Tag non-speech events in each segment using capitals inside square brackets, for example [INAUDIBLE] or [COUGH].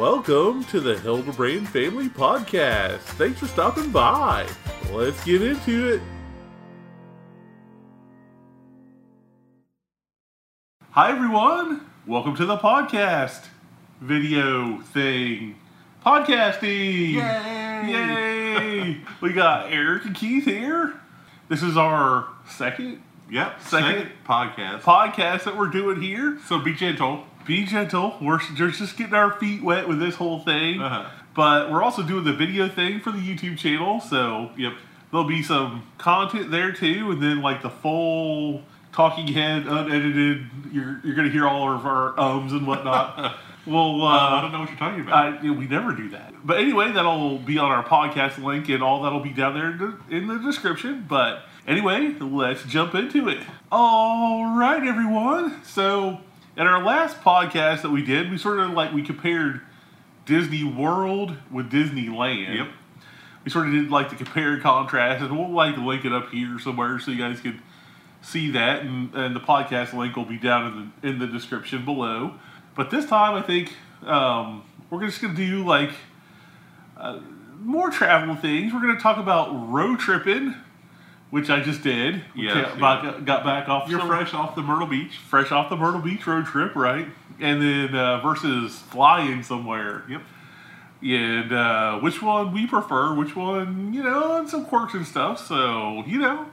Welcome to the Hildebrand Family Podcast. Thanks for stopping by. Let's get into it. Hi, everyone. Welcome to the podcast video thing. Podcasting. Yay! Yay! we got Eric and Keith here. This is our second Yep. Second- Second, podcast. podcast that we're doing here. so be gentle. Be gentle. We're just getting our feet wet with this whole thing. Uh-huh. But we're also doing the video thing for the YouTube channel. So Yep. there'll be some content there too. And then like the full talking head, unedited, you're, you're going to hear all of our ums and whatnot. [LAUGHS] well, Uh, I uh, don't know what you're talking about. I, we never do that. But anyway, that'll be on our podcast link and all that'll be down there in the, in the description. But anyway, let's jump into it. All right, everyone. So, in our last podcast that we did, we sort of like we compared Disney World with Disneyland. Yep. We sort of did like the compare and contrast, and we'll like link it up here somewhere so you guys can see that, and, and the podcast link will be down in the in the description below. But this time, I think um, we're just gonna do like uh, more travel things. We're gonna talk about road tripping, which I just did. We Yes, yeah. back, got back off. you're fresh off the Myrtle Beach. fresh off the Myrtle Beach road trip, right? And then uh, versus flying somewhere. Yep. And uh, which one we prefer, which one, you know, and some quirks and stuff. So, you know,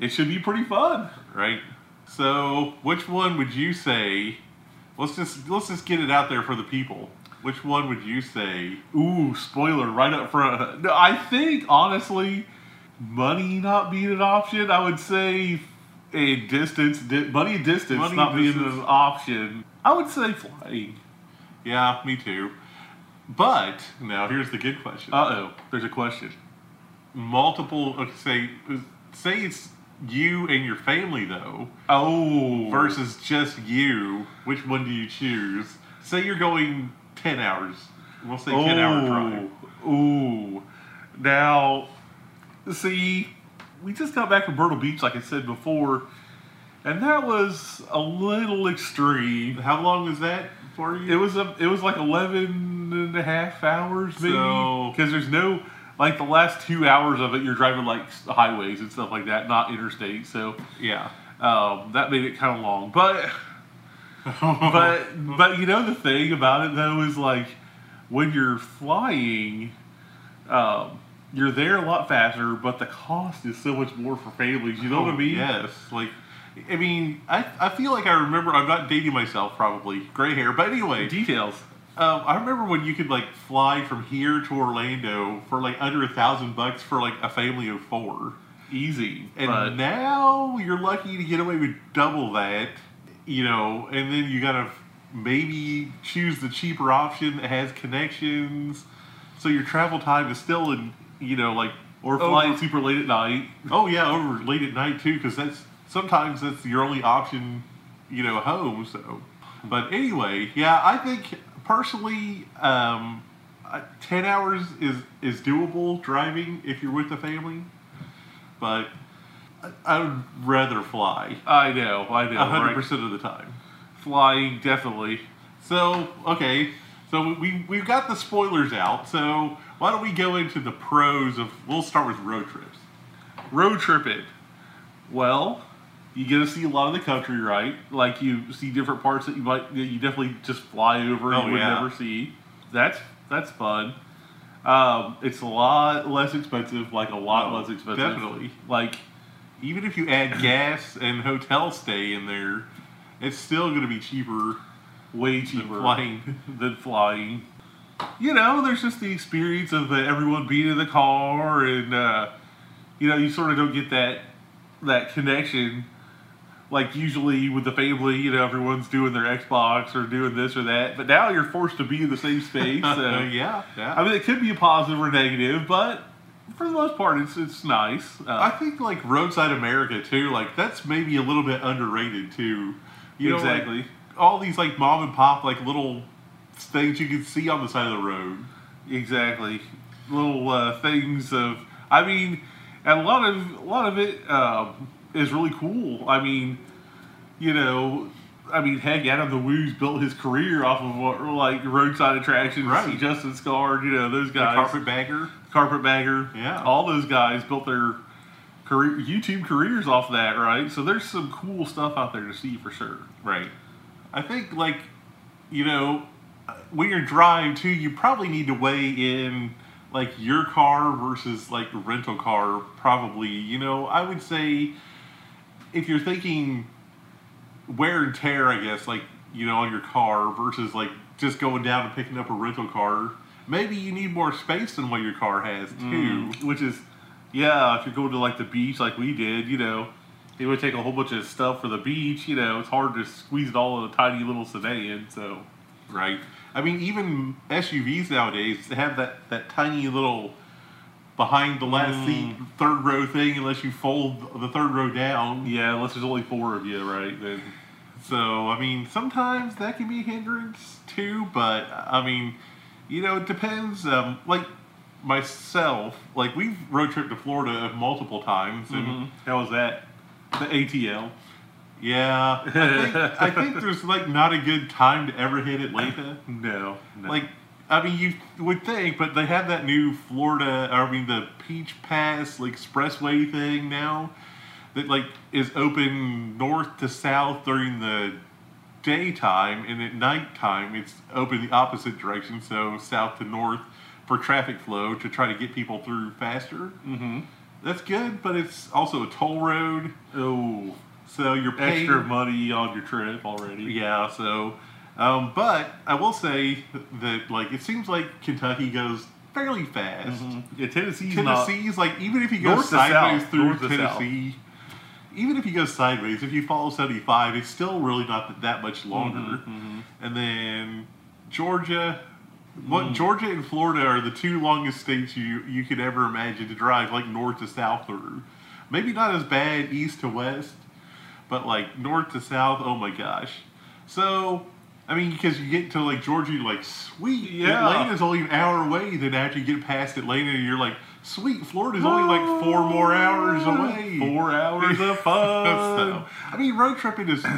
it should be pretty fun. Right. So, which one would you say? Let's just let's just get it out there for the people. Which one would you say? Ooh, spoiler right up front. No, I think, honestly, money not being an option, I would say a distance, di- money distance Money not and being an option. I would say flying. Yeah, me too. But now here's the good question. Uh oh, there's a question. Multiple. Okay, say say it's you and your family though. Oh, versus just you, which one do you choose? Say you're going 10 hours. We'll say 10 hour drive. Ooh. Now, see, we just got back from Myrtle Beach, like I said before, and that was a little extreme. How long was that for you? It was a, it was like 11 and a half hours, maybe. So- Because there's no, like the last two hours of it, you're driving like highways and stuff like that, not interstate. So yeah. um, that made it kind of long. But [LAUGHS] but but you know the thing about it though is like when you're flying, um, you're there a lot faster, but the cost is so much more for families. You know what I mean? Yes. Like, I mean, I, I feel like I remember, I'm not dating myself probably, gray hair, but anyway, Details. um, I remember when you could like fly from here to Orlando for like under a thousand bucks for like a family of four. Easy. And but now you're lucky to get away with double that, you know, and then you gotta maybe choose the cheaper option that has connections. So your travel time is still in, you know, like or over- flying super late at night. Oh yeah, over late at night too, because that's sometimes that's your only option, you know, home. So, but anyway, yeah, I think personally, um, ten hours is is doable driving if you're with the family, but I, I would rather fly I know. I know. a hundred right? percent of the time. Flying definitely. So okay, so we we've got the spoilers out. So why don't we go into the pros of? We'll start with road trips. Road tripping. Well, you get to see a lot of the country, right? Like you see different parts that you might that you definitely just fly over and Oh, you would yeah. never see. That's that's fun. Um, it's a lot less expensive, like a lot Oh, less expensive. definitely. Like even if you add gas and hotel stay in there, it's still going to be cheaper way than cheaper flying. [LAUGHS] than flying. You know, there's just the experience of uh, everyone being in the car, and uh, you know, you sort of don't get that that connection. Like usually with the family, you know, everyone's doing their Xbox or doing this or that, but now you're forced to be in the same space. So, [LAUGHS] yeah, yeah. I mean, it could be a positive or negative, but for the most part, it's it's nice. I Uh, think like Roadside America too. Like that's maybe a little bit underrated too. You know, like, Exactly. All these like mom and pop like little things you can see on the side of the road. Exactly. Little uh, things of, I mean, and a lot of a lot of it um, is really cool. I mean, you know, I mean, heck, Adam the Woos built his career off of what like roadside attractions. Right. Justin Scarred, you know, those guys, The carpetbagger. Carpetbagger. Yeah. All those guys built their career, YouTube careers off that, right? So there's some cool stuff out there to see for sure. Right. I think like you know when you're driving too, you probably need to weigh in like your car versus like a rental car. Probably, you know, I would say if you're thinking wear and tear, I guess, like you know, on your car versus like just going down and picking up a rental car. Maybe you need more space than what your car has too. Mm. Which is, yeah, if you're going to like the beach like we did, you know, it would take a whole bunch of stuff for the beach. You know, it's hard to squeeze it all in a tiny little sedan. So, Right. I mean, even SUVs nowadays they have that, that tiny little behind the last Mm. seat third row thing, unless you fold the third row down. yeah, unless there's only four of you, right? Then, So, I mean, sometimes that can be a hindrance too, but I mean, you know, it depends. Um, like myself, like we've road trip to Florida multiple times, and Mhm. how was that? The ATL. yeah, I think, I think [LAUGHS] there's like not a good time to ever hit Atlanta. No, no. Like, I mean, you would think, but they have that new Florida, I mean, the Peach Pass like, expressway thing now that like is open north to south during the daytime, and at nighttime it's open the opposite direction, so south to north for traffic flow to try to get people through faster. mm-hmm. That's good, but it's also a toll road, Oh, so you're paying extra money on your trip already. yeah, so, um, but I will say that like it seems like Kentucky goes fairly fast. Mhm. Yeah, Tennessee's. Tennessee's like even if you go sideways south, through Tennessee, even if you go sideways, if you follow seventy five, it's still really not that, that much longer. Mhm, And then Georgia. What Mm. Georgia and Florida are the two longest states you you could ever imagine to drive like north to south through. Maybe not as bad east to west, but like north to south. Oh my gosh! So I mean, because you get to like Georgia, you're like sweet. Yeah. Atlanta's only an hour away. Then after you get past Atlanta, you're like sweet. Florida's only like four more hours away. Four hours of [LAUGHS] fun. so, I mean, road tripping is. [CLEARS THROAT]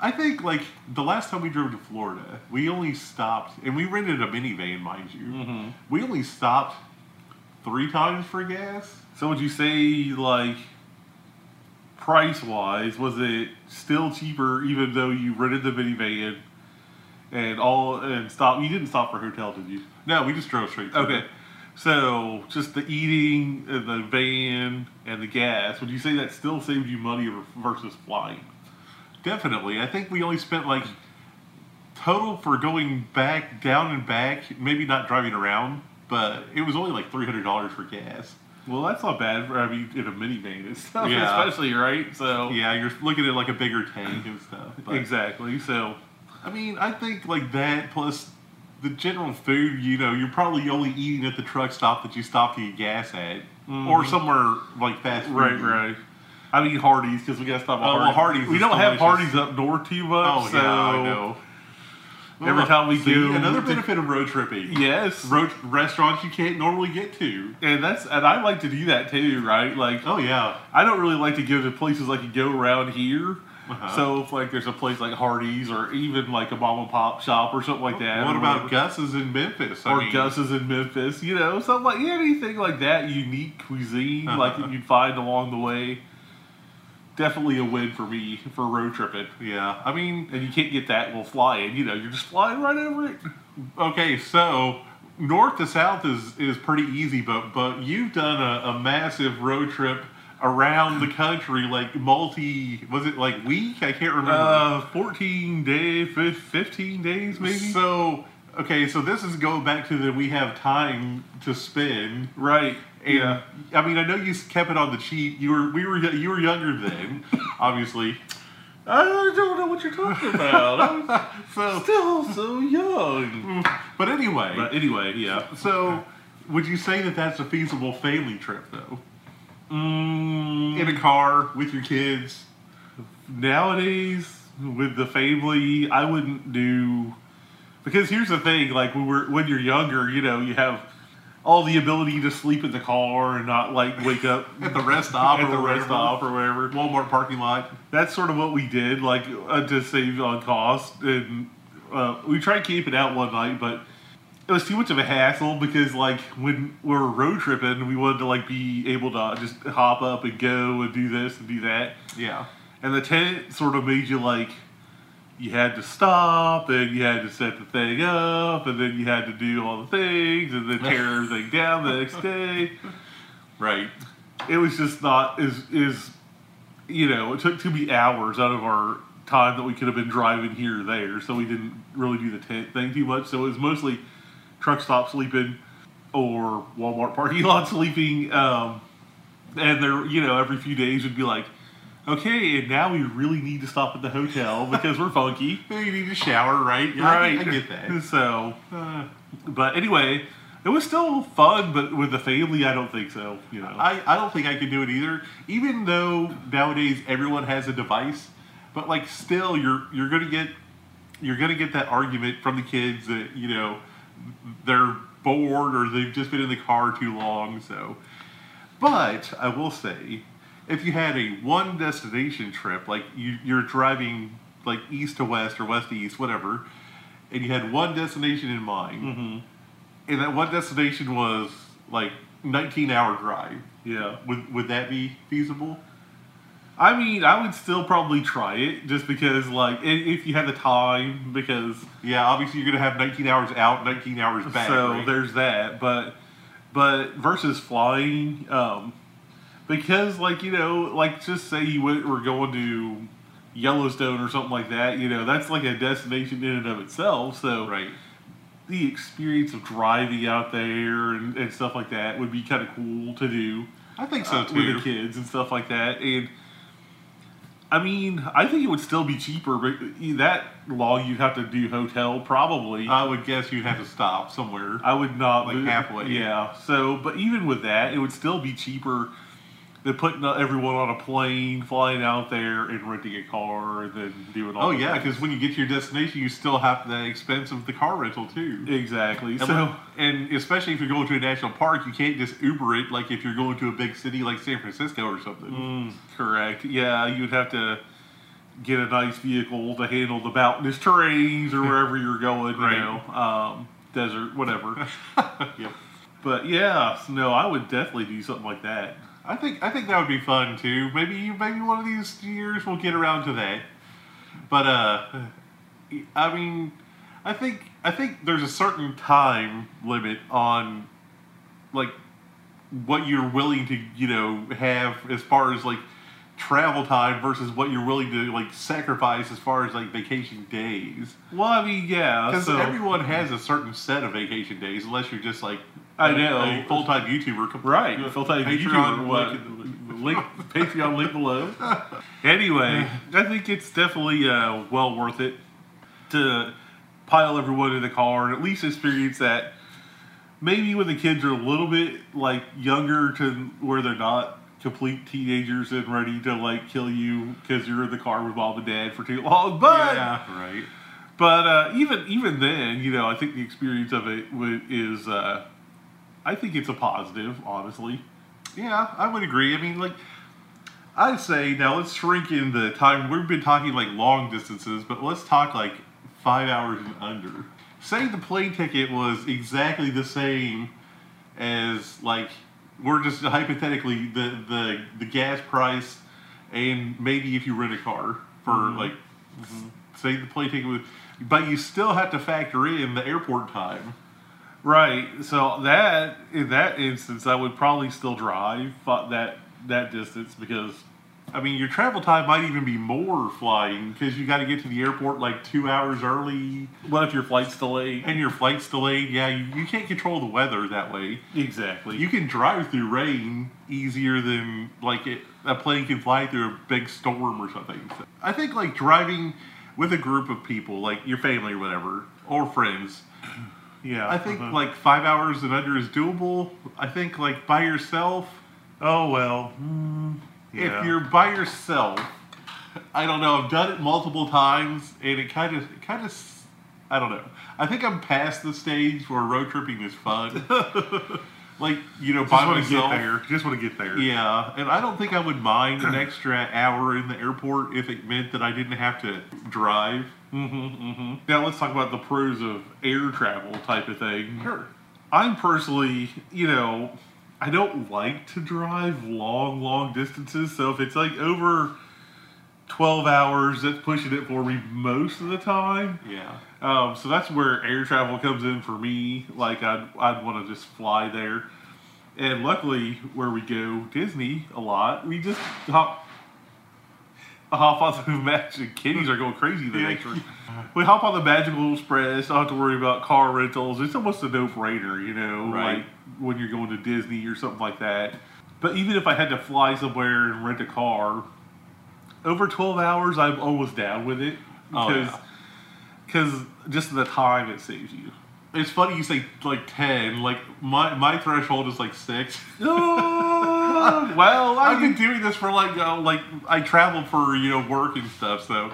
I think like the last time we drove to Florida, we only stopped, and we rented a minivan, mind you. Mhm. We only stopped three times for gas. So would you say like price wise, was it still cheaper even though you rented the minivan and all and stop you didn't stop for a hotel, did you? No, we just drove straight. through. Okay. So just the eating and the van and the gas, would you say that still saved you money versus flying? Definitely. I think we only spent like total for going back down and back. Maybe not driving around, but it was only like three hundred dollars for gas. Well, that's not bad for I mean in a minivan and stuff, Yeah. especially right. So Yeah, you're looking at like a bigger tank and stuff. But, exactly. So I mean, I think like that plus the general food. You know, you're probably only eating at the truck stop that you stop to get gas at, or somewhere like fast food. Mm-hmm. Right, right. I mean Hardee's because we got to stop at Oh, well, Hardee's. Hardee's We don't have delicious. Hardee's up north too much. Oh so yeah, I know. Every time we See, go another benefit of road tripping. Yes, Road restaurants you can't normally get to. and that's and I like to do that too, right? Like Oh yeah. I don't really like to go to places like you go around here. Uh-huh. So if like there's a place like Hardee's or even like a mom and pop shop or something like that. What about. Gus's in Memphis? I or mean, Gus's in Memphis, you know, something like anything like that, unique cuisine like Uh-huh. that you'd find along the way. Definitely a win for me for road tripping. Yeah, I mean, And you can't get that while flying, you know, you're just flying right over it. okay, so north to south is is pretty easy, but but you've done a, a massive road trip around the country, like multi. Was it like week? I can't remember. Uh, 14 days, 15 days maybe? So okay, so this is going back to the we have time to spend. right. Yeah. I mean, I know you kept it on the cheap. You were we were you were younger then, [COUGHS] obviously. I don't know what you're talking about. I'm [LAUGHS] So, still so young. but anyway, But anyway, yeah. so would you say that that's a feasible family trip though? Mm, In a car with your kids. nowadays with the family i wouldn't do because here's the thing like when we're when you're younger you know you have all the ability to sleep in the car and not like wake up [LAUGHS] At the rest stop at or the rest stop or wherever. Walmart parking lot. That's sort of what we did, like uh, to save on cost. And uh, we tried camping out one night, but it was too much of a hassle because like when we were road tripping, we wanted to like be able to just hop up and go and do this and do that. Yeah. And the tent sort of made you like you had to stop and you had to set the thing up and then you had to do all the things and then tear [LAUGHS] everything down the next day. Right. It was just not is is you know, it took too many hours out of our time that we could have been driving here or there, so we didn't really do the tent thing too much. So it was mostly truck stop sleeping or Walmart parking [LAUGHS] lot sleeping. Um, and there, you know, every few days would be like, okay, and now we really need to stop at the hotel because we're funky. [LAUGHS] You need to shower, right? Yeah, I, get- I get that. [LAUGHS] So, uh, but anyway, it was still fun, but with the family, I don't think so. You know, I, I don't think I could do it either. Even though nowadays everyone has a device, but like still you're you're gonna get you're gonna get that argument from the kids that you know they're bored or they've just been in the car too long. So, but I will say, if you had a one destination trip, like you you're driving like east to west or west to east, whatever, and you had one destination in mind, Mhm. and that one destination was like 19 hour drive. yeah. Would would that be feasible? I mean, I would still probably try it just because, like, if you had the time, because Yeah, obviously you're gonna have 19 hours out, 19 hours back. so right? there's that. But but versus flying, um, because like you know, like just say you went, were going to Yellowstone or something like that. You know, that's like a destination in and of itself. So right. the experience of driving out there and, and stuff like that would be kind of cool to do. I think so uh, too. with the kids and stuff like that. And I mean, I think it would still be cheaper, but that long you'd have to do hotel probably. I would guess you'd have to stop somewhere. I would not like do- halfway. Yeah. So, but even with that, it would still be cheaper than putting everyone on a plane, flying out there, and renting a car, and then doing all. Oh yeah, because when you get to your destination, you still have the expense of the car rental too. exactly. And, So and especially if you're going to a national park, you can't just Uber it like if you're going to a big city like San Francisco or something. Mm, correct. Yeah, you'd have to get a nice vehicle to handle the mountainous terrains or wherever you're going. You Right. know, um, desert, whatever. [LAUGHS] Yep. but yeah, no, I would definitely do something like that. I think I think that would be fun too. Maybe maybe one of these years we'll get around to that. But uh, I mean, I think I think there's a certain time limit on like what you're willing to you know have as far as like travel time versus what you're willing to like sacrifice as far as like vacation days. Well, I mean, yeah. Because So everyone has a certain set of vacation days, unless you're just like I know. a full time YouTuber. right, full time YouTuber. What? link- Patreon link below. [LAUGHS] Anyway, I think it's definitely uh, well worth it to pile everyone in the car and at least experience that. Maybe when the kids are a little bit like younger to where they're not complete teenagers and ready to like kill you because you're in the car with mom and dad for too long. But yeah, right. but uh, even even then, you know, I think the experience of it is. Uh, I think it's a positive, honestly. Yeah, I would agree. I mean, like, I'd say now let's shrink in the time. We've been talking like long distances, but let's talk like five hours and under. Say the plane ticket was exactly the same as like we're just hypothetically the the the gas price, and maybe if you rent a car for mm-hmm. like mm-hmm. say the plane ticket was, but you still have to factor in the airport time. Right. So that in that instance, I would probably still drive that that distance because I mean, your travel time might even be more flying because you got to get to the airport like two hours early, what if your flight's delayed? and your flight's delayed. Yeah, you, you can't control the weather that way. Exactly. You can drive through rain easier than like it, a plane can fly through a big storm or something. So I think like driving with a group of people, like your family or whatever, or friends. Yeah. I think uh-huh. like five hours and under is doable. I think like by yourself, oh well. mm, yeah. if you're by yourself, I don't know. I've done it multiple times, and it kind of, kind of, I don't know. I think I'm past the stage where road tripping is fun. [LAUGHS] like you know Just by want to myself. get there. Just want to get there. Yeah, and I don't think I would mind an [CLEARS THROAT] extra hour in the airport if it meant that I didn't have to drive. Mm-hmm, mm-hmm. Now let's talk about the pros of air travel type of thing. Sure. I'm personally, you know, I don't like to drive long, long distances. So if it's like over 12 hours, that's pushing it for me most of the time. Yeah. Um, so that's where air travel comes in for me. Like I'd, I'd want to just fly there. And luckily, where we go Disney a lot, we just hop, hop on the magic. Kitties are going crazy the Yeah. next week. We hop on the Magical Express. Don't have to worry about car rentals. It's almost a no-brainer, you know, Right. like when you're going to Disney or something like that. But even if I had to fly somewhere and rent a car, over 12 hours, I'm almost down with it Oh, because yeah. because just the time it saves you. It's funny you say like ten. Like my my threshold is like six. [LAUGHS] [LAUGHS] Well, I've been doing this for like uh, like I travel for you know work and stuff. So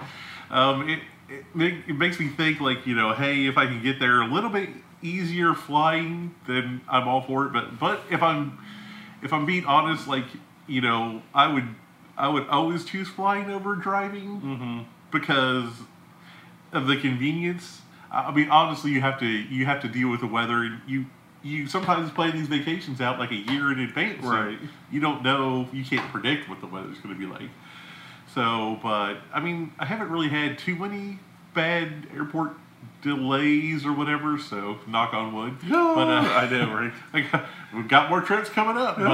um, it, it make- it makes me think like you know hey if I can get there a little bit easier flying then I'm all for it. But but if I'm if I'm being honest like you know I would I would always choose flying over driving mm-hmm. because of the convenience. I I mean, honestly, you have to you have to deal with the weather. and You you sometimes plan these vacations out like a year in advance. so Right. you don't know. You can't predict what the weather's going to be like. So, but I mean, I haven't really had too many bad airport delays or whatever. So, knock on wood. No. But uh, I know, right? Got, we've got more trips coming up. But uh,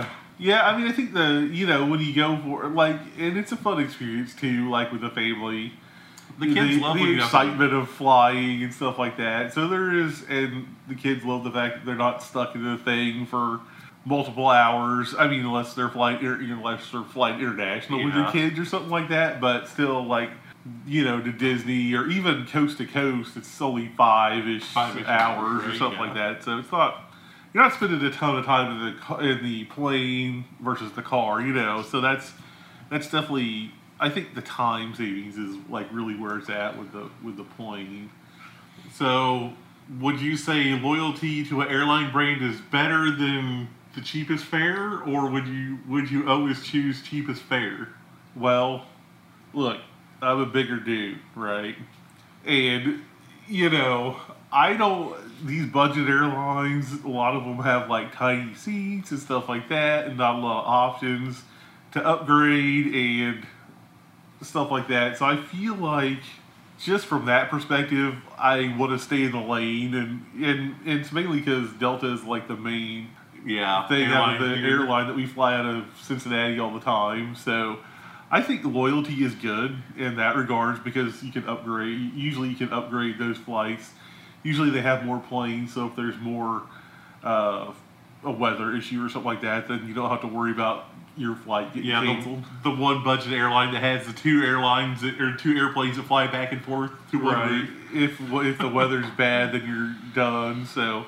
Ah. yeah, I mean, I think the you know when you go for like, and it's a fun experience too, like with the family. The kids love the you have- excitement of flying and stuff like that. So there is, and the kids love the fact that they're not stuck in the thing for multiple hours. I mean, unless they're flying, unless they're flying international with their kids or something like that. But still, like you know, to Disney or even coast to coast, it's only five ish Five-ish hours or something yeah. like that. So it's not. You're not spending a ton of time in the in the plane versus the car, you know. So that's that's definitely. I think the time savings is like really where it's at with the with the plane. So, would you say loyalty to an airline brand is better than the cheapest fare, or would you would you always choose cheapest fare? Well, look, I'm a bigger dude, right? And you know, I don't. These budget airlines, a lot of them have like tiny seats and stuff like that, and not a lot of options to upgrade and stuff like that. So I feel like, just from that perspective, I want to stay in the lane, and and, and it's mainly because Delta is like the main Yeah, thing out of the here. airline that we fly out of Cincinnati all the time. So I think loyalty is good in that regards because you can upgrade. Usually, you can upgrade those flights. Usually, they have more planes, so if there's more uh, a weather issue or something like that, then you don't have to worry about your flight Yeah, canceled. the, the one budget airline that has the two airlines that, or two airplanes that fly back and forth to one Right. route. If if the weather's bad, then you're done. So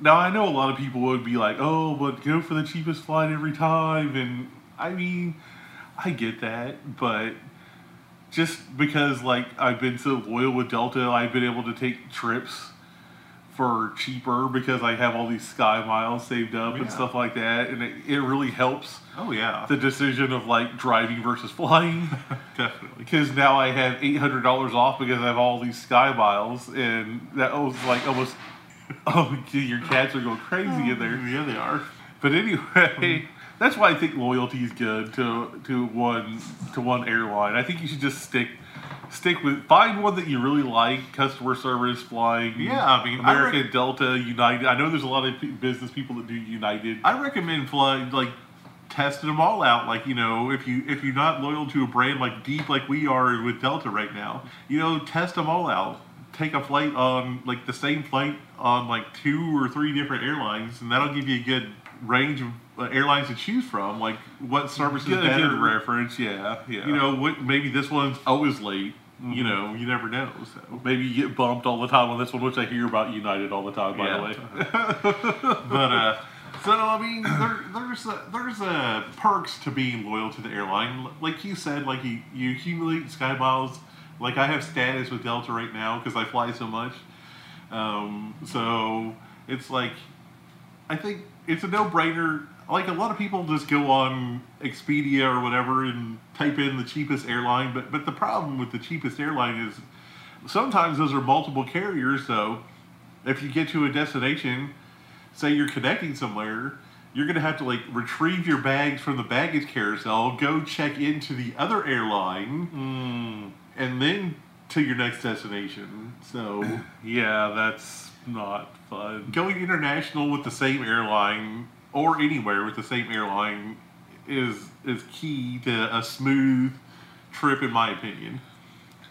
now I know a lot of people would be like, "Oh, but go for the cheapest flight every time." And I mean, I get that, but just because like I've been so loyal with Delta, I've been able to take trips for cheaper because I have all these sky miles saved up and stuff like that, and it, it really helps Oh yeah, the decision of like driving versus flying [LAUGHS] definitely. because now I have eight hundred dollars off because I have all these sky miles, and that was like almost. [LAUGHS] Oh, gee, your cats are going crazy in there. Yeah, they are. But anyway, [LAUGHS] that's why I think loyalty is good to to one to one airline. I think you should just stick stick with find one that you really like. Customer service, flying. Yeah, I mean, I American rec- Delta, United. I know there's a lot of pe- business people that do United. I recommend flying like testing them all out. Like you know, if you if you're not loyal to a brand like deep like we are with Delta right now, you know, test them all out. Take a flight on like the same flight on like two or three different airlines, and that'll give you a good range of uh, airlines to choose from. Like what service is Good, better. good reference. Yeah, yeah. You know, what maybe this one's always late. You know, you never know. So. maybe you get bumped all the time on this one, which I hear about United all the time. By Yeah. the way. [LAUGHS] but uh, so I mean, there, there's uh there's uh, perks to being loyal to the airline. Like you said, like you, you accumulate sky miles. Like I have status with Delta right now because I fly so much. Um, so it's like I think it's a no-brainer. Like a lot of people just go on Expedia or whatever and type in the cheapest airline, but but the problem with the cheapest airline is sometimes those are multiple carriers. So if you get to a destination, say you're connecting somewhere, you're gonna have to like retrieve your bags from the baggage carousel, go check into the other airline, Mm, and then to your next destination. So [LAUGHS] yeah, that's not fun. going international with the same airline or anywhere with the same airline is is key to a smooth trip in my opinion.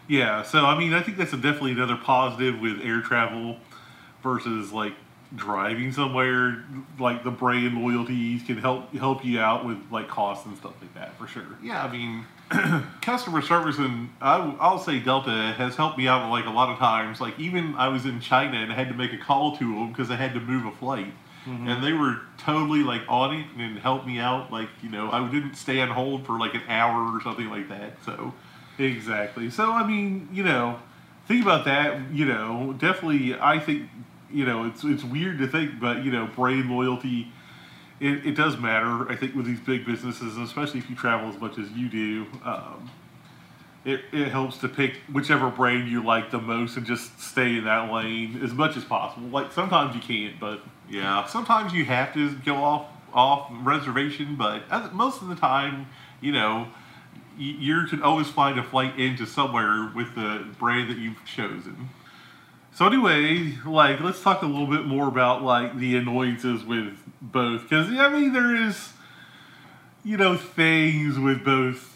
Yeah, so I mean, I think that's a definitely another positive with air travel versus like driving somewhere. Like the brand loyalties can help help you out with like costs and stuff like that for sure. Yeah, I mean, [CLEARS THROAT] customer service and I, I'll say Delta has helped me out like a lot of times. Like even I was in China and I had to make a call to them because I had to move a flight, and they were totally like on it and helped me out. Like you know, I didn't stay on hold for like an hour or something like that. So Exactly. So I mean, you know, think about that. You know, definitely, I think you know it's it's weird to think, but you know, brand loyalty. It, it does matter, I think, with these big businesses, and especially if you travel as much as you do. Um, it, it helps to pick whichever brand you like the most and just stay in that lane as much as possible. Like sometimes you can't, but yeah, sometimes you have to go off off reservation, but most of the time, you know. You can always find a flight into somewhere with the brand that you've chosen. So anyway, like let's talk a little bit more about like the annoyances with both, because I mean there is, you know, things with both,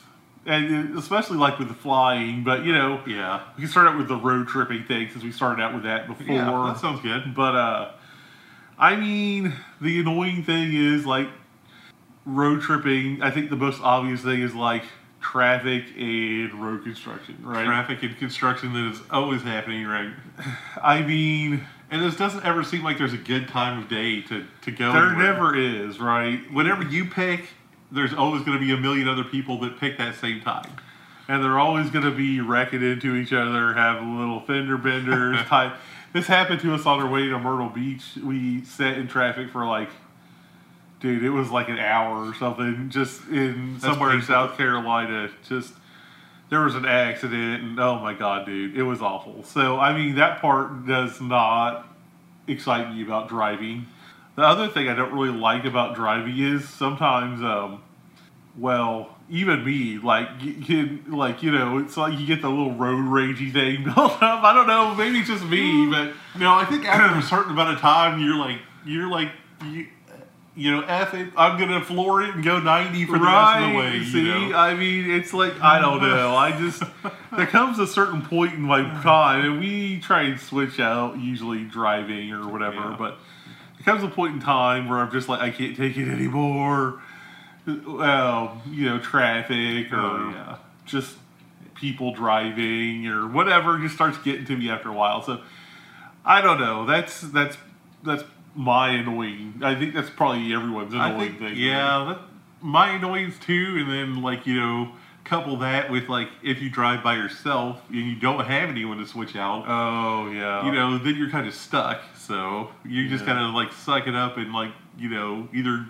and especially like with the flying. But you know, Yeah. we can start out with the road tripping thing since we started out with that before. Yeah, that sounds good. But uh, I mean, the annoying thing is like road tripping. I think the most obvious thing is like traffic and road construction, right? Traffic and construction that is always happening, right? [SIGHS] I mean, And this doesn't ever seem like there's a good time of day to, to go. there anywhere. never is, right? Whenever you pick, there's always going to be a million other people that pick that same time. and they're always going to be wrecking into each other, have little fender benders. [LAUGHS] type. This happened to us on our way to Myrtle Beach. We sat in traffic for like, dude, it was like an hour or something, just in somewhere in. South Carolina. Just there was an accident, and oh my god, dude, it was awful. So I mean, that part does not excite me about driving. The other thing I don't really like about driving is sometimes, um, well, even me, like, you, you- like you know, it's like you get the little road ragey thing [LAUGHS] built up. I don't know, maybe it's just me, but No, I think after a certain amount of time, you're like, you're like, you, you know, F it, I'm going to floor it and go 90 for the rest of the way. See, you know? I mean, it's like I don't know. I just [LAUGHS] there comes a certain point in my time, and we try and switch out usually driving or whatever. Yeah. But comes a point in time where I'm just like I can't take it anymore. Well, you know, traffic or Oh, yeah. just people driving or whatever just starts getting to me after a while. So I don't know. That's that's that's my annoying. I think that's probably everyone's annoying I think, thing. yeah, that, my annoyance too, and then like you know, couple that with like if you drive by yourself and you don't have anyone to switch out, Oh yeah. you know, then you're kind of stuck. So you just kind of like suck it up and like you know either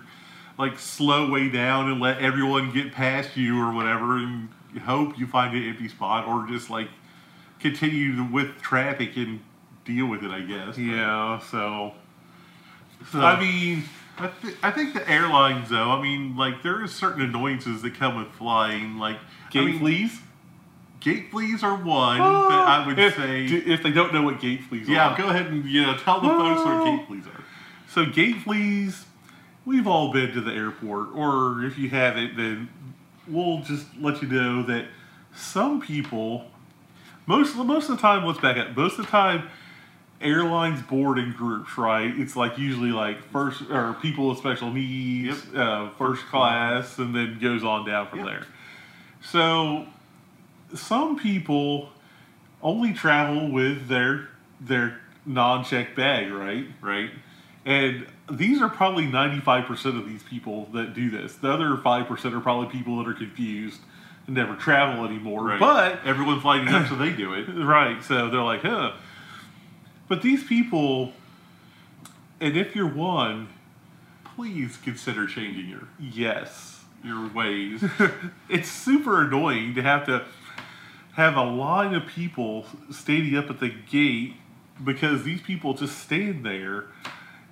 like slow way down and let everyone get past you or whatever, and hope you find an empty spot, or just like continue with traffic and deal with it. I guess. Yeah. So. So, I mean, I, th- I think the airlines, though, I mean, like there are certain annoyances that come with flying, like gate I mean, fleas. Gate fleas are one ah, that I would if, say. if they don't know what gate fleas yeah, are. go ahead and you know tell the folks what gate ah. fleas are. So gate fleas, we've all been to the airport, or if you haven't, then we'll just let you know that some people, most most of the time, let's back up. Most of the time, airlines boarding groups, right? It's like usually like first or people with special needs, uh, first class, and then goes on down from Yep. there. So some people only travel with their their non-check bag, right? Right. And these are probably 95% of these people that do this. The other 5% are probably people that are confused and never travel anymore. Right. But, everyone's lining up, so they do it. [LAUGHS] right, so they're like, huh. But these people, and if you're one, please consider changing your Yes. your ways. [LAUGHS] it's super annoying to have to have a line of people standing up at the gate because these people just stand there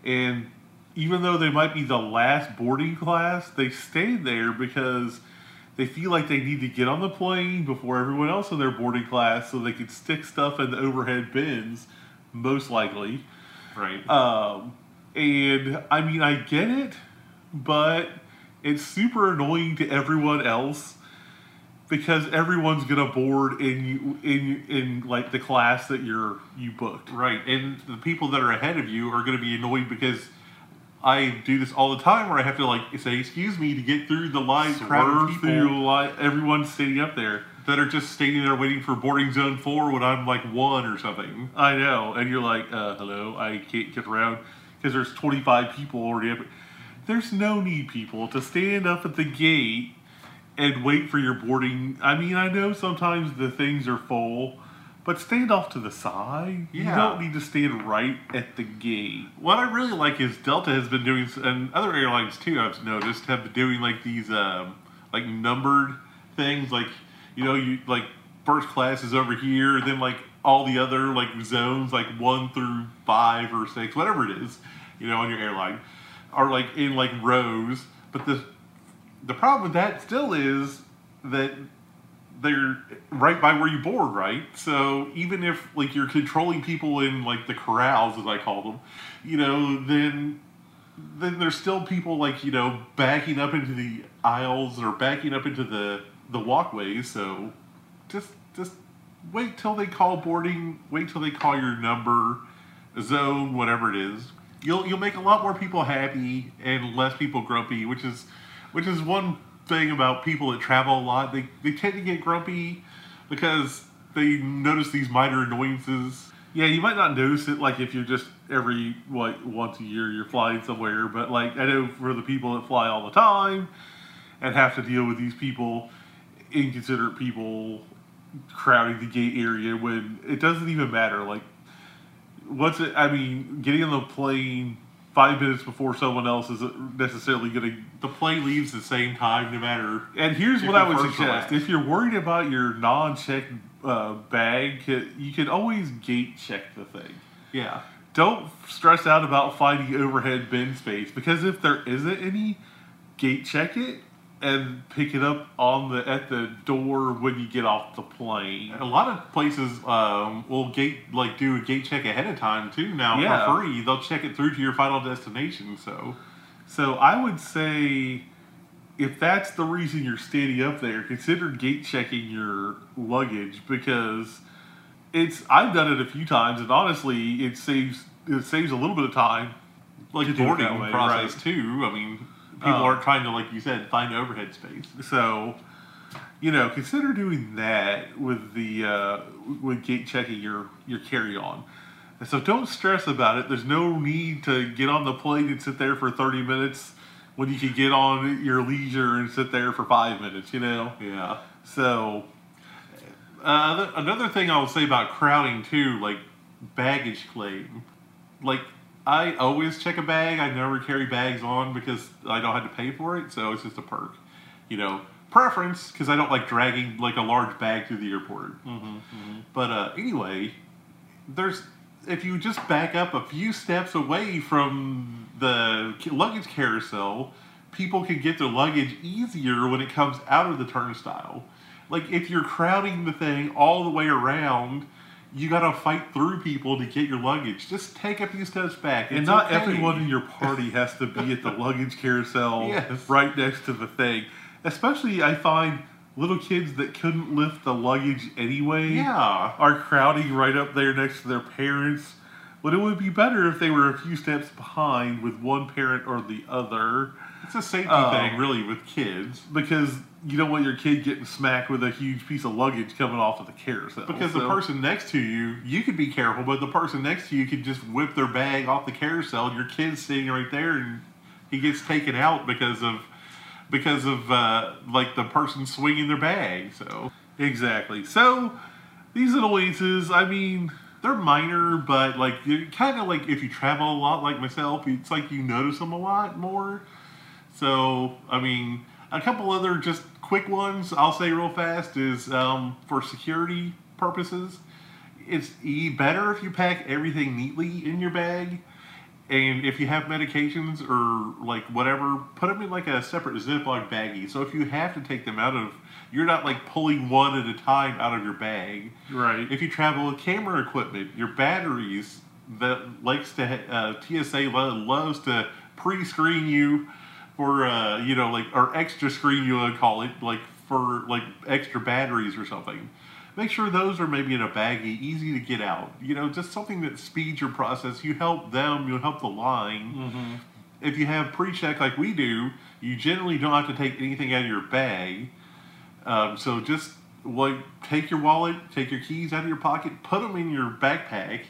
and even though they might be the last boarding class, they stay there because they feel like they need to get on the plane before everyone else in their boarding class so they can stick stuff in the overhead bins, most likely. right. Um, and I mean, I get it, but it's super annoying to everyone else because everyone's gonna board in you in in like the class that you're you booked. Right, and the people that are ahead of you are going to be annoyed because I do this all the time, where I have to like say "excuse me" to get through the line crowd Swerve through like everyone's sitting up there. That are just standing there waiting for boarding zone four when I'm like one or something. I know, and you're like, uh, "Hello, I can't get around because there's 25 people already up." There's no need, people, to stand up at the gate and wait for your boarding. I mean, I know sometimes the things are full, but stand off to the side. You Yeah. don't need to stand right at the gate. What I really like is Delta has been doing, and other airlines too. I've noticed have been doing like these um, like numbered things, like you know, you like first class is over here, then like all the other like zones, like one through five or six, whatever it is, you know, on your airline, are like in like rows. But the the problem with that still is that they're right by where you board, right? So even if like you're controlling people in like the corrals, as I call them, you know, then then there's still people like you know backing up into the aisles or backing up into the the walkways. So just just wait till they call boarding. Wait till they call your number, zone, whatever it is. You'll you'll make a lot more people happy and less people grumpy, which is which is one thing about people that travel a lot. They they tend to get grumpy because they notice these minor annoyances. Yeah, you might not notice it like if you're just every like once a year you're flying somewhere, but like I know for the people that fly all the time and have to deal with these people, inconsiderate people crowding the gate area when it doesn't even matter. Like, what's it? I mean, getting on the plane five minutes before someone else isn't necessarily going to The plane leaves the same time, no matter. and here's what I would suggest: if you're worried about your non-checked uh, bag, you can always gate check the thing. Yeah. Don't stress out about finding overhead bin space because if there isn't any, gate check it and pick it up on the at the door when you get off the plane. A lot of places um, will gate like do a gate check ahead of time too. Now Yeah. for free, they'll check it through to your final destination. So So I would say if that's the reason you're standing up there, consider gate checking your luggage because it's I've done it a few times and honestly it saves it saves a little bit of time. Like To do it boarding way, process right. too. I mean, people Oh. are trying to like you said find overhead space. So you know, consider doing that with the uh, with gate checking your your carry on. And so don't stress about it. There's no need to get on the plane and sit there for 30 minutes when you can get on your leisure and sit there for five minutes. You know. Yeah. So Uh, another thing I'll say about crowding too, like baggage claim. Like I always check a bag. I never carry bags on because I don't have to pay for it, so it's just a perk. You know, preference because I don't like dragging like a large bag through the airport. But uh, anyway, there's if you just back up a few steps away from the luggage carousel, people can get their luggage easier when it comes out of the turnstile. Like if you're crowding the thing all the way around, you gotta fight through people to get your luggage. Just take a few steps back. And not okay. everyone in your party has to be at the [LAUGHS] luggage carousel Yes. right next to the thing. Especially, I find little kids that couldn't lift the luggage anyway Yeah. are crowding right up there next to their parents. But it would be better if they were a few steps behind with one parent or the other It's a safety Oh. thing, really, with kids. because you don't want your kid getting smacked with a huge piece of luggage coming off of the carousel. Because the person next to you, you could be careful, but the person next to you could just whip their bag off the carousel, and your kid's sitting right there, and he gets taken out because of because of uh, like the person swinging their bag. So Exactly. So these annoyances, I mean, they're minor, but like you kind of like if you travel a lot, like myself, it's like you notice them a lot more. So I mean, a couple other just quick ones I'll say real fast is um, for security purposes. It's better if you pack everything neatly in your bag. And if you have medications or like whatever, put them in like a separate Ziploc baggie. So if you have to take them out of, you're not like pulling one at a time out of your bag. Right. If you travel with camera equipment, your batteries that likes to uh, TSA lo- loves to pre-screen you for uh, you know like or extra screen you would call it like for like extra batteries or something. Make sure those are maybe in a baggie, easy to get out. You know, just something that speeds your process. You help them, you help the line. Mm-hmm. If you have pre-check like we do, you generally don't have to take anything out of your bag. Um, so just like take your wallet, take your keys out of your pocket, put them in your backpack,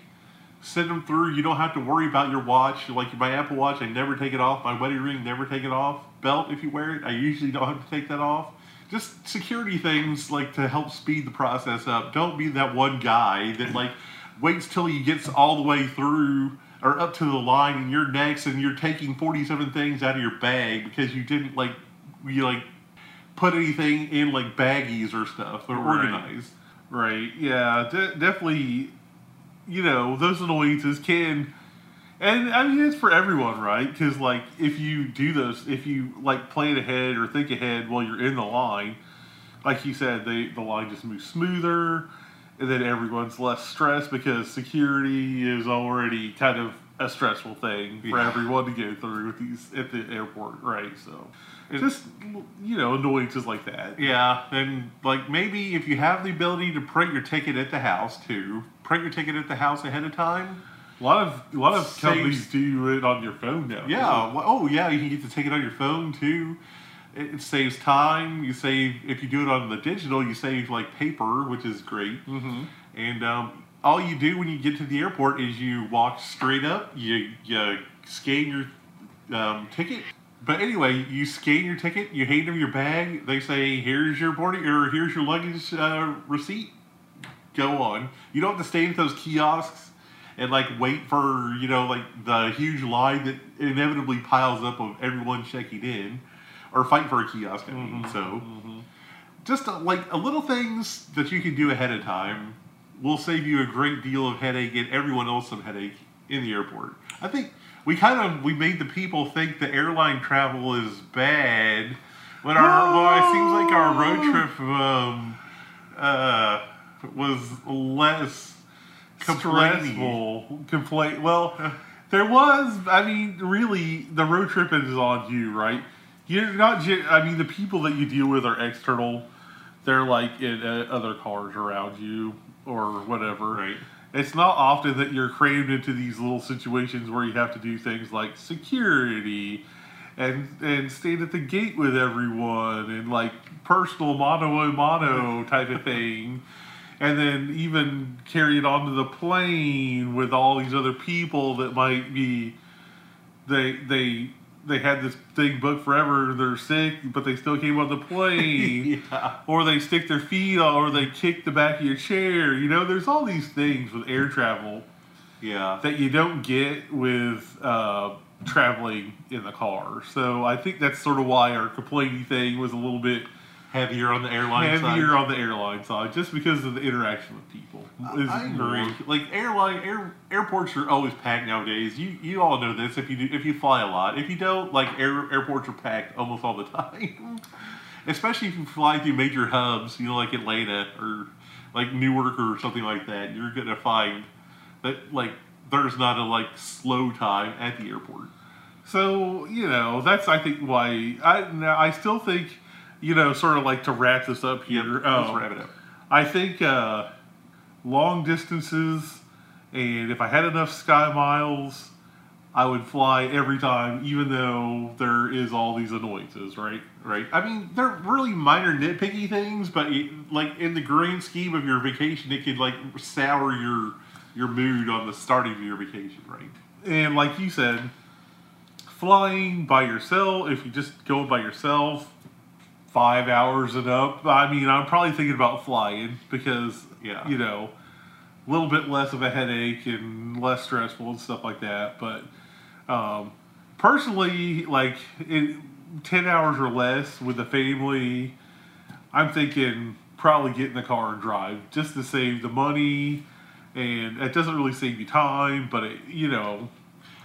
send them through. You don't have to worry about your watch. Like my Apple Watch, I never take it off. My wedding ring, never take it off. Belt, if you wear it, I usually don't have to take that off. Just security things like to help speed the process up. Don't be that one guy that like waits till he gets all the way through or up to the line and you're next and you're taking 47 things out of your bag because you didn't like you like put anything in like baggies or stuff or Right. organized. Right. Yeah. De- definitely. You know, those annoyances can, and I mean it's for everyone, right? Because like if you do those, if you like plan ahead or think ahead while you're in the line, like you said, they the line just moves smoother, and then everyone's less stressed because security is already kind of a stressful thing for Yeah. everyone to go through with these at the airport, right? So. Just you know annoyances like that. Yeah, and like maybe if you have the ability to print your ticket at the house too, print your ticket at the house ahead of time. A lot of a lot of Saves- companies do it on your phone now. Yeah. Well, oh, yeah. You can get take it on your phone too. It, it saves time. You save if you do it on the digital. You save like paper, which is great. Mm-hmm. And um, all you do when you get to the airport is you walk straight up. You you scan your um, ticket. But anyway, you scan your ticket. You hand them your bag. They say, "Here's your boarding or here's your luggage uh, receipt." Go on. You don't have to stay at those kiosks and like wait for you know like the huge line that inevitably piles up of everyone checking in or fight for a kiosk. I mean, so just uh, like a little things that you can do ahead of time will save you a great deal of headache and everyone else some headache in the airport. I think we kind of we made the people think the airline travel is bad when our well, it seems like our road trip um, uh, was less. Stressful, complaint. Well, there was. I mean, really, the road trip is on you, right? You're not. I mean, the people that you deal with are external. They're like in uh, other cars around you or whatever. Right. It's not often that you're crammed into these little situations where you have to do things like security and and stand at the gate with everyone and like personal mano a mano type of thing. And then even carry it onto the plane with all these other people that might be they they they had this thing booked forever, they're sick, but they still came on the plane [LAUGHS] yeah. or they stick their feet on, or they kick the back of your chair. You know, there's all these things with air travel Yeah. that you don't get with uh, traveling in the car. So I think that's sort of why our complaining thing was a little bit Heavier on the airline side. heavier on the airline side, just because of the interaction with people. is I more- agree. Like airline air, airports are always packed nowadays. You you all know this if you do, if you fly a lot. If you don't, like air, airports are packed almost all the [LAUGHS] time. Especially if you fly through major hubs, you know, like Atlanta or like Newark or something like that. You're gonna find that like there's not a like slow time at the airport. So you know that's I think why I now I still think you know sort of like to wrap this up here. Let's um, wrap it up. I think uh, long distances, and if I had enough sky miles, I would fly every time, even though there is all these annoyances, right? Right. I mean, they're really minor nitpicky things, but it, like in the grand scheme of your vacation, it could like sour your your mood on the starting of your vacation, right? And like you said, flying by yourself, if you just go by yourself, five hours and up. I mean, I'm probably thinking about flying because, Yeah. you know, a little bit less of a headache and less stressful and stuff like that. But um, personally, like in ten hours or less with the family, I'm thinking probably get in the car and drive just to save the money. And it doesn't really save you time, but it, you know,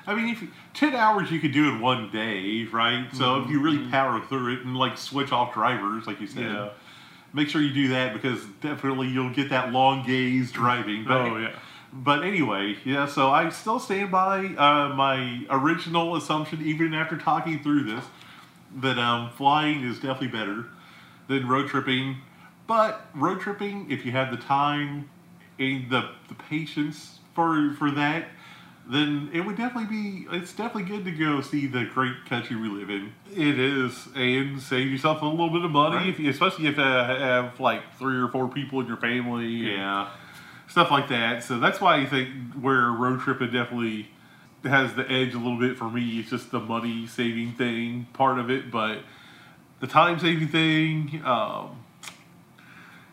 I mean, if you, ten hours you could do in one day, right? So if you really power through it and like switch off drivers, like you said, Yeah. make sure you do that because definitely you'll get that long gaze driving. But, oh yeah. But anyway, yeah. So I still stand by uh, my original assumption, even after talking through this, that um, flying is definitely better than road tripping. But road tripping, if you have the time and the the patience for for that, then it would definitely be. It's definitely good to go see the great country we live in. It is, and save yourself a little bit of money, Right. if you, especially if you have like three or four people in your family, Yeah. stuff like that. So that's why I think where road trip tripping definitely has the edge a little bit for me. It's just the money saving thing part of it, but the time saving thing, um,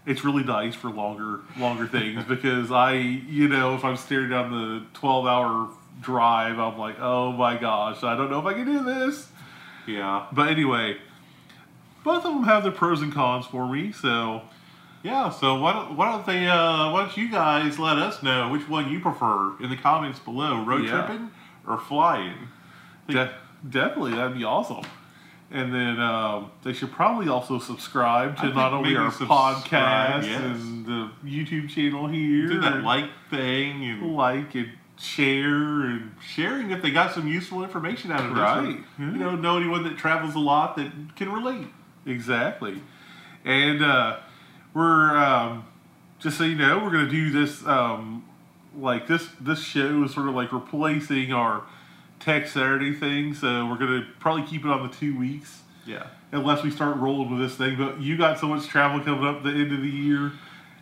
it's really nice for longer longer things because I, you know, if I'm staring down the 12 hour drive, I'm like, oh my gosh, I don't know if I can do this. Yeah. But anyway, both of them have their pros and cons for me. So Yeah, so why don't, why don't they uh, why don't you guys let us know which one you prefer in the comments below, road Yeah. tripping or flying? de- definitely that'd be awesome. And then um, they should probably also subscribe to think not only our podcast yes. and the YouTube channel here, Do that like thing and like and share and sharing if they got some useful information out of this. Right. You know, know anyone that travels a lot that can relate. Exactly. And uh, we're um, just so you know, we're gonna do this um, like this this show is sort of like replacing our Tech Saturday thing. So we're gonna probably keep it on the two weeks Yeah. unless we start rolling with this thing. But you got so much travel coming up at the end of the year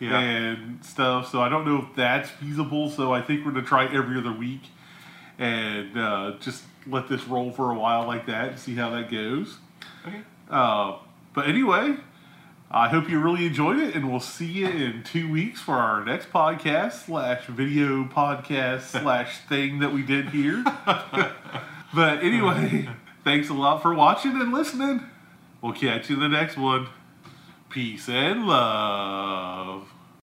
Yeah. and stuff, so I don't know if that's feasible. So I think we're gonna try every other week and uh, just let this roll for a while like that and see how that goes. Okay. Uh, but anyway, I hope you really enjoyed it, and we'll see you in two weeks for our next podcast slash video podcast [LAUGHS] slash thing that we did here. but anyway, [LAUGHS] thanks a lot for watching and listening. We'll catch you in the next one. Peace and love.